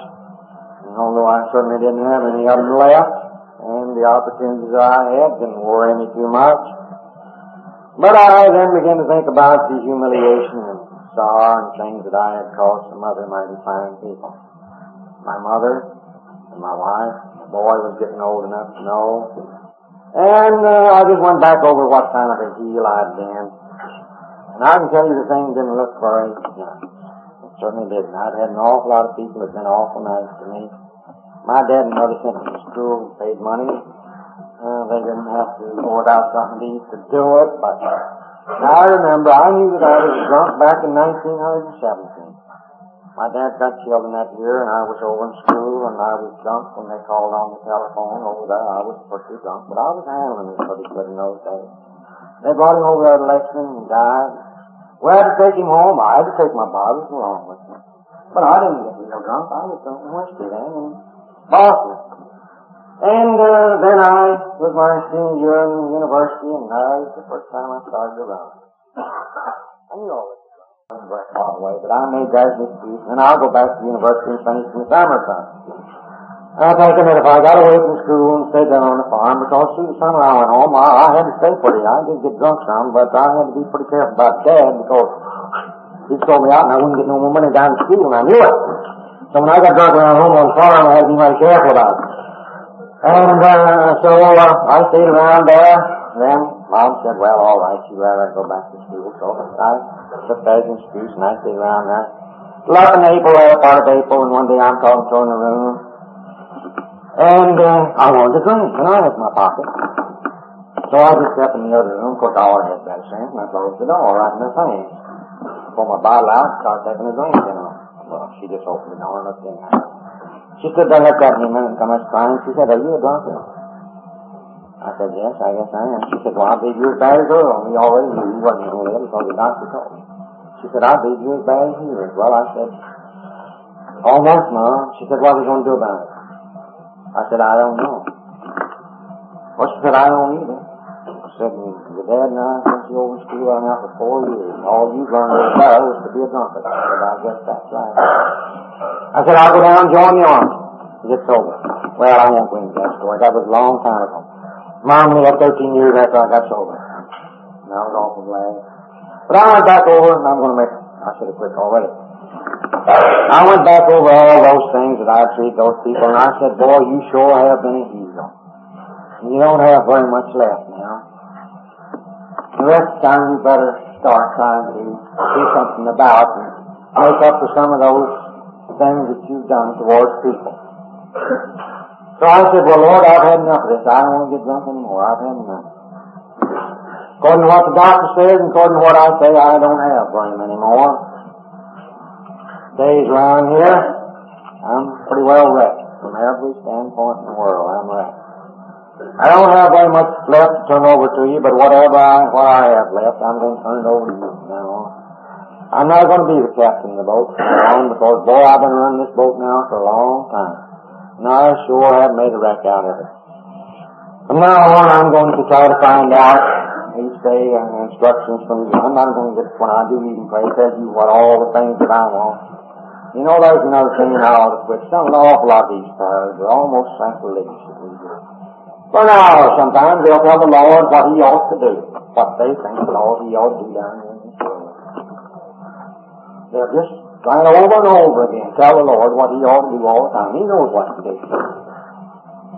and although I certainly didn't have any of them left, and the opportunities I had didn't worry me too much. But I then began to think about the humiliation and sorrow and things that I had caused some other mighty fine people. My mother and my wife the boy was getting old enough to know. And uh, I just went back over what kind of a heel I'd been. And I can tell you the thing didn't look very nice. Certainly didn't. I'd had an awful lot of people that had been awful nice to me. My dad and mother sent me to school, and paid money. Uh, they didn't have to board out something to eat to do it, but now I remember I knew that I was drunk back in 1917. My dad got killed in that year, and I was over in school, and I was drunk when they called on the telephone over there. I was pretty drunk, but I was handling it pretty good in those days. They brought him over there to Lexington and died. We had to take him home. I had to take my bottles along with me. But I didn't get real drunk. I was drinking whiskey then in Boston. And uh, then I was my senior year in university, and was the first time I started run. I knew all this very far away, but I made that excuse, and I'll go back to university and finish in the summertime. That if I got away from school and stayed down on the farm, because the summer I went home, I, I had to stay pretty. I did get drunk some, but I had to be pretty careful about Dad because he sold me out and I wouldn't get no more money down in school, and I knew it. So when I got drunk around home on the farm, I had to be mighty careful about it. And uh, so uh, I stayed around there. Then Mom said, well, all right, you'd rather go back to school. So I took that as an excuse, and I stayed around there. Love in April, a part of April, and one day I'm talking to her in the room. And uh, I wanted to drink, and I had my pocket. So I just stepped in the other room. Of course, I already had better sense, and I closed the door right in her face. Pulled my bottle out and started taking a drink, you know. Well, she just opened the door and looked in. She stood there and looked at me a minute and come up crying. She said, are you a drunkard? I said, yes, I guess I am. She said, well, I believe you're a bad girl. We already knew you wasn't a little because the doctor told me. She said, I believe you're as bad as is. Well, I said, almost, Mom. She said, what are we going to do about it? I said, I don't know. Well, she said, I don't either. Said, your dad and I, since you over school, I'm out for four years. All you've learned about is to be a drunkard. I said, I guess that's right. I said, I'll go down and join the army to get sober. Well, I won't go into that story. That was a long time ago. Mom had 13 years after I got sober. And I was awful glad. But I went back over, and I'm going to make, I should have quit already. I went back over all those things that I treated those people, and I said, boy, you sure have been a hero. You don't have very much left now. The rest of the time you better start trying to do something about and make up for some of those things that you've done towards people. So I said, well, Lord, I've had enough of this. I don't want to get drunk anymore. I've had enough. According to what the doctor says and according to what I say, I don't have brain anymore. Days around here, I'm pretty well wrecked. From every standpoint in the world, I'm wrecked. I don't have very much left to turn over to you, but whatever I, what I have left, I'm going to turn it over to you from now on. I'm not going to be the captain of the boat from because, boy, I've been running this boat now for a long time. And I sure have made a wreck out of it. From now on, I'm going to try to find out each day uh, instructions from you. I'm not going to get, when I do even pray, tell you what all the things that I want. You know, there's another thing ought to quit. Some an awful lot of these prayers are almost sacrilegious that we do. For an hour sometimes they'll tell the Lord what He ought to do, what they think the Lord He ought to do down here in. They'll just try it over and over again, tell the Lord what He ought to do all the time. He knows what to do.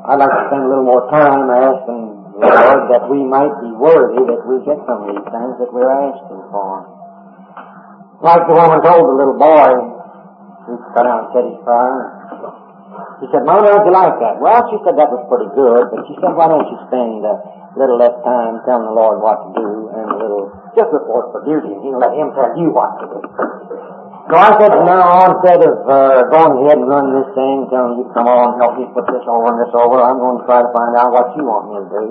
I'd like to spend a little more time asking the Lord that we might be worthy that we get some of these things that we're asking for. Like the woman told the little boy, he got said his prayer. She said, Mama, how'd you like that? Well, she said that was pretty good, but she said, why don't you spend a little less time telling the Lord what to do and a little, just report for duty and he'll let him tell you what to do. So I said from now on, instead of uh, going ahead and running this thing, telling you to come on, and help me put this over and this over, I'm going to try to find out what you want me to do.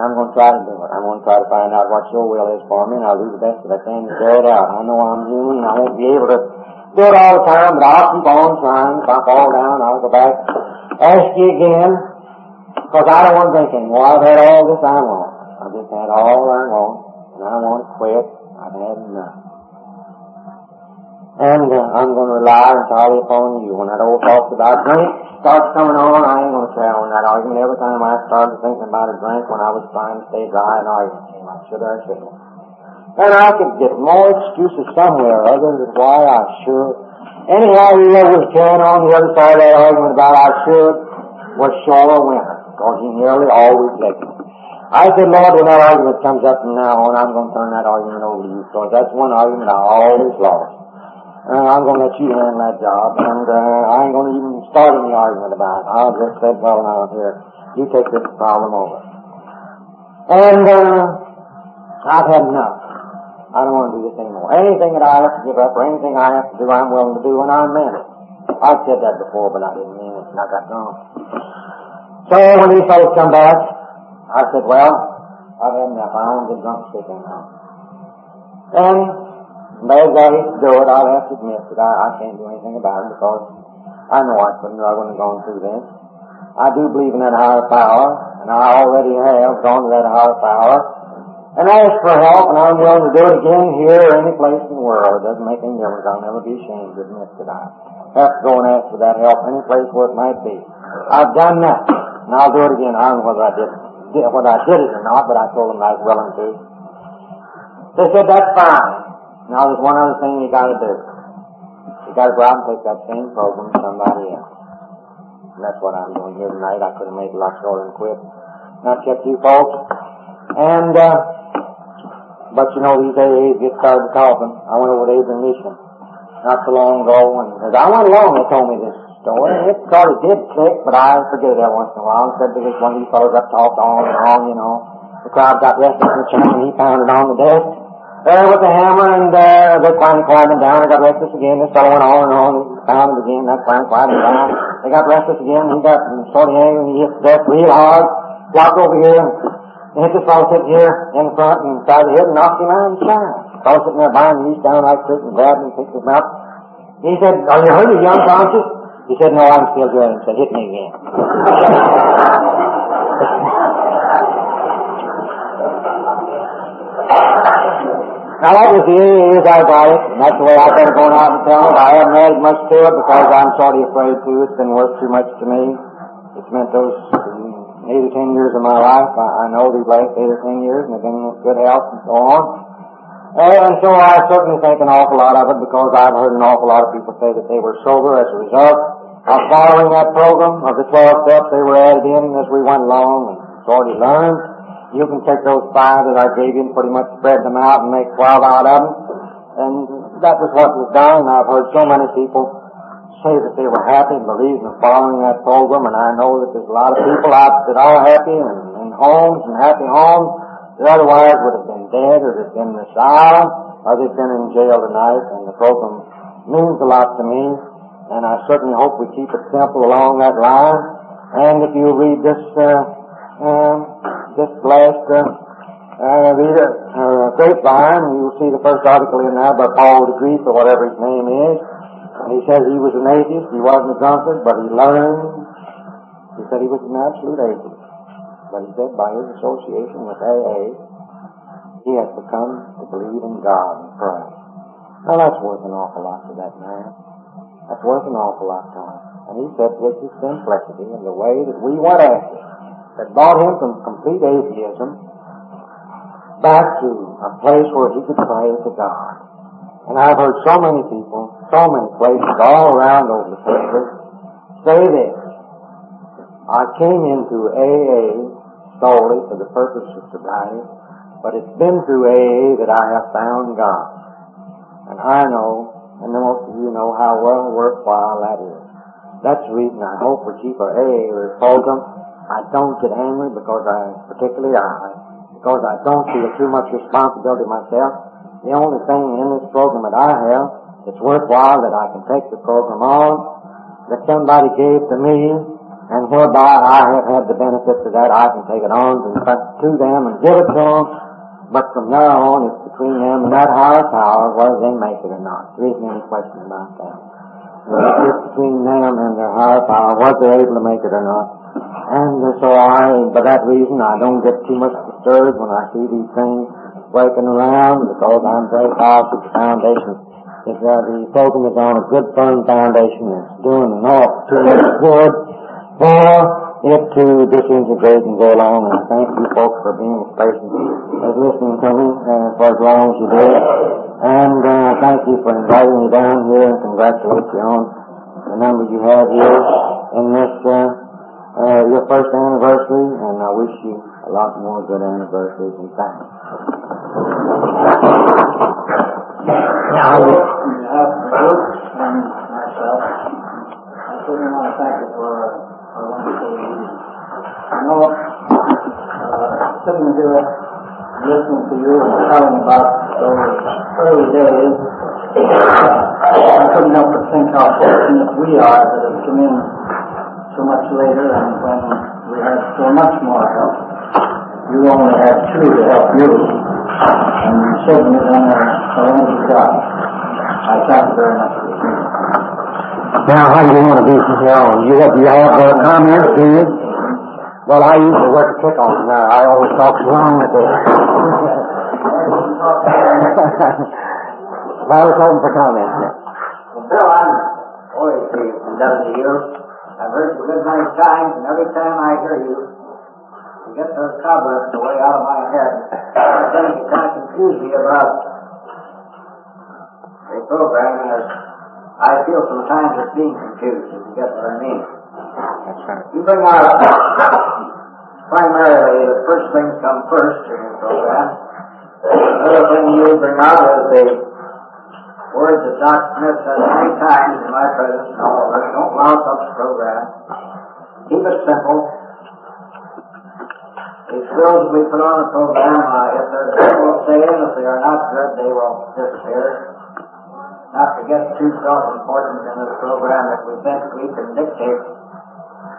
I'm going to try to do it. I'm going to try to find out what your will is for me, and I'll do the best that I can to carry it out. I know I'm human, and I won't be able to do it all the time, but I'll keep on trying. If I fall down, I'll go back, ask you again, because I don't want to drink anymore. I've had all this I want. I've just had all I want, and I want to quit. I've had enough. And uh, I'm going to rely entirely upon you. When that old talk about drink starts coming on, I ain't going to carry on that argument. Every time I started thinking about a drink when I was trying to stay dry, an argument came up. Should I, should I? And I could get more excuses somewhere other than why I should. Anyhow, whoever was carrying on the other side of that argument about I should was sure a winner, because he nearly always led me. I said, Lord, when that argument comes up from now on, I'm going to turn that argument over to you, because that's one argument I always lost. And I'm going to let you handle that job, and uh, I ain't going to even start any argument about it. I'll just say, well, now, here, you take this problem over. And uh, I've had enough. I don't want to do this anymore. Anything that I have to give up or anything I have to do, I'm willing to do, and I meant it. I've said that before, but I didn't mean it, and I got wrong. So when these fellows come back, I said, well, I've had enough. I don't get drunk sick anymore. And as I hate to do it, I'll have to admit that I, I can't do anything about it because I know I couldn't, I wouldn't have gone through this. I do believe in that higher power, and I already have gone to that higher power and ask for help, and I'm willing to do it again here or any place in the world. It doesn't make any difference. I'll never be ashamed to admit that I have to go and ask for that help any place where it might be. I've done that, and I'll do it again. I don't know whether I did, did whether I did it or not, but I told them I was willing to. They said that's fine. Now there's one other thing you got to do. You got to go out and take that same program to somebody else. And that's what I'm doing here tonight. I could have made a lot shorter and quit. Not kept you folks. And uh, but you know, these AAs get started talking. I went over to Adrian Mission not so long ago, and as I went along, they told me this story. And it sort of did click, but I forget it every once in a while. There was one of these fellows up talked on and on, you know. The crowd got restless and chump, and he pounded on the desk there with the hammer, and uh, they finally quieted down. They got restless again. This fellow went on and on. He pounded again. That finally quieted down. They got restless again. He got sort of angry, and he hit the desk real hard. Walked over here. And hit this fellow sitting here in front and tried to hit and knocked him out and shot. Fellow sitting there behind reached down like this and grabbed him and picked him up. He said, Are you hurt? Are you? He said, No, I'm still good. He said, Hit me again. Now that was the years I got it, and that's the way I've been going out and telling it. I haven't added much to it because I'm sort of afraid to. It's been worth too much to me. It's meant those eight or ten years of my life. I, I know these last eight or ten years, and I've been in good health and so on. And so I certainly think an awful lot of it because I've heard an awful lot of people say that they were sober as a result of following that program of the 12 steps they were added in as we went along and already learned. You can take those five that I gave you and pretty much spread them out and make 12 out of them. And that was what was done. I've heard so many people say that they were happy and believed in following that program, and I know that there's a lot of people out that are happy and in homes and happy homes that otherwise would have been dead or have been in asylum or they've been in jail tonight, and the program means a lot to me, and I certainly hope we keep it simple along that line. And if you read this uh, um, just last uh, uh, read a uh, grapevine, you'll see the first article in there by Paul de Grief or whatever his name is. He says he was an atheist, he wasn't a drunkard, but he learned. He said he was an absolute atheist. But he said by his association with AA, he has become to believe in God and pray. Now that's worth an awful lot to that man. That's worth an awful lot to him. And he said with his simplicity and the way that we went after, that brought him from complete atheism back to a place where he could pray to God. And I've heard so many people, so many places all around over the country say this. I came into AA solely for the purpose of sobriety, but it's been through AA that I have found God. And I know, and most of you know how well worthwhile that is. That's the reason I hope keep our AA program. I don't get angry because I, particularly I, because I don't feel too much responsibility myself. The only thing in this program that I have that's worthwhile that I can take the program on, that somebody gave to me, and whereby I have had the benefits of that, I can take it on and to them and give it to them. But from now on, it's between them and that higher power, whether they make it or not. There isn't any question about that. It's between them and their higher power, whether they're able to make it or not. And so I, for that reason, I don't get too much disturbed when I see these things breaking around because I'm very positive the foundation is that the program is on a good firm foundation. It's doing an awful too much good for it to disintegrate and go along. And thank you folks for being as patient as listening to me uh, for as long as you did. And uh, thank you for inviting me down here and congratulate you on the number you have here in this uh, uh, your first anniversary. And I wish you a lot more good anniversaries and thanks. Now, myself, I certainly want to thank you for a wonderful evening. I know, uh, sitting here listening to you and telling about those early days, uh, I couldn't help but think how fortunate we are that have come in so much later and when we had so much more help. You only had two to help you, Now, how do you want to be from here on? You have, you have uh, comments, do you? Well, I usually work a kick on now. I always talk long with it. I was hoping for comments now. Well, Bill, I'm always indebted to you. I've heard you good many times, and every time I hear you get those cobwebs away out of my head. Then you kind of confuse me about the program, as I feel sometimes it's being confused, if you get what I mean. That's right. You bring out primarily the first things come first in your program. Another thing you bring out is the words that Dr. Smith says many times in my presence and all of us. Don't louse up the program. Keep it simple. Skills that we put on the program, uh, if they're good, we'll stay in. If they are not good, they will disappear. Not to get too self-important in this program that we think we can dictate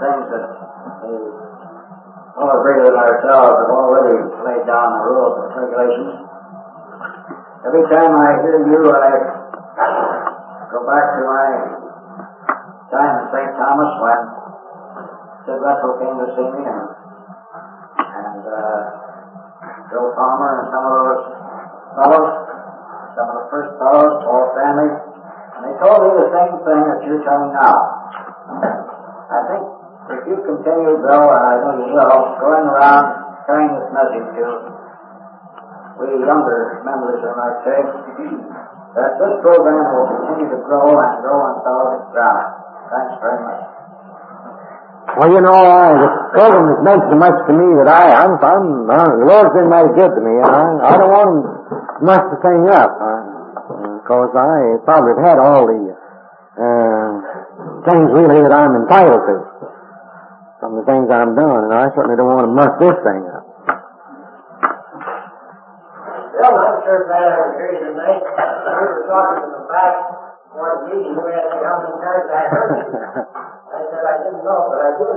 things that the all agree with ourselves have already laid down the rules and regulations. Every time I hear you, I go back to my time in St. Thomas when Sid Russell came to see me and uh, Joe Palmer and some of those fellows, some of the first fellows, Paul Stanley, and they told me the same thing that you're telling now. I think if you continue, Bill, and I know you will, going around carrying this message to we younger members, I might say, that this program will continue to grow and grow on solid ground. Thanks very much. Well, you know, I, the program has meant so much to me that I, I'm, I'm, uh, the Lord's been mighty good to me, and I, I don't want him to mess the thing up, because I probably have had all the uh, things really that I'm entitled to from the things I've done, and I certainly don't want to mess this thing up. Bill, I'm sure I was here tonight. We were talking in the back the meeting. We had to come and I heard you. I didn't know, but I do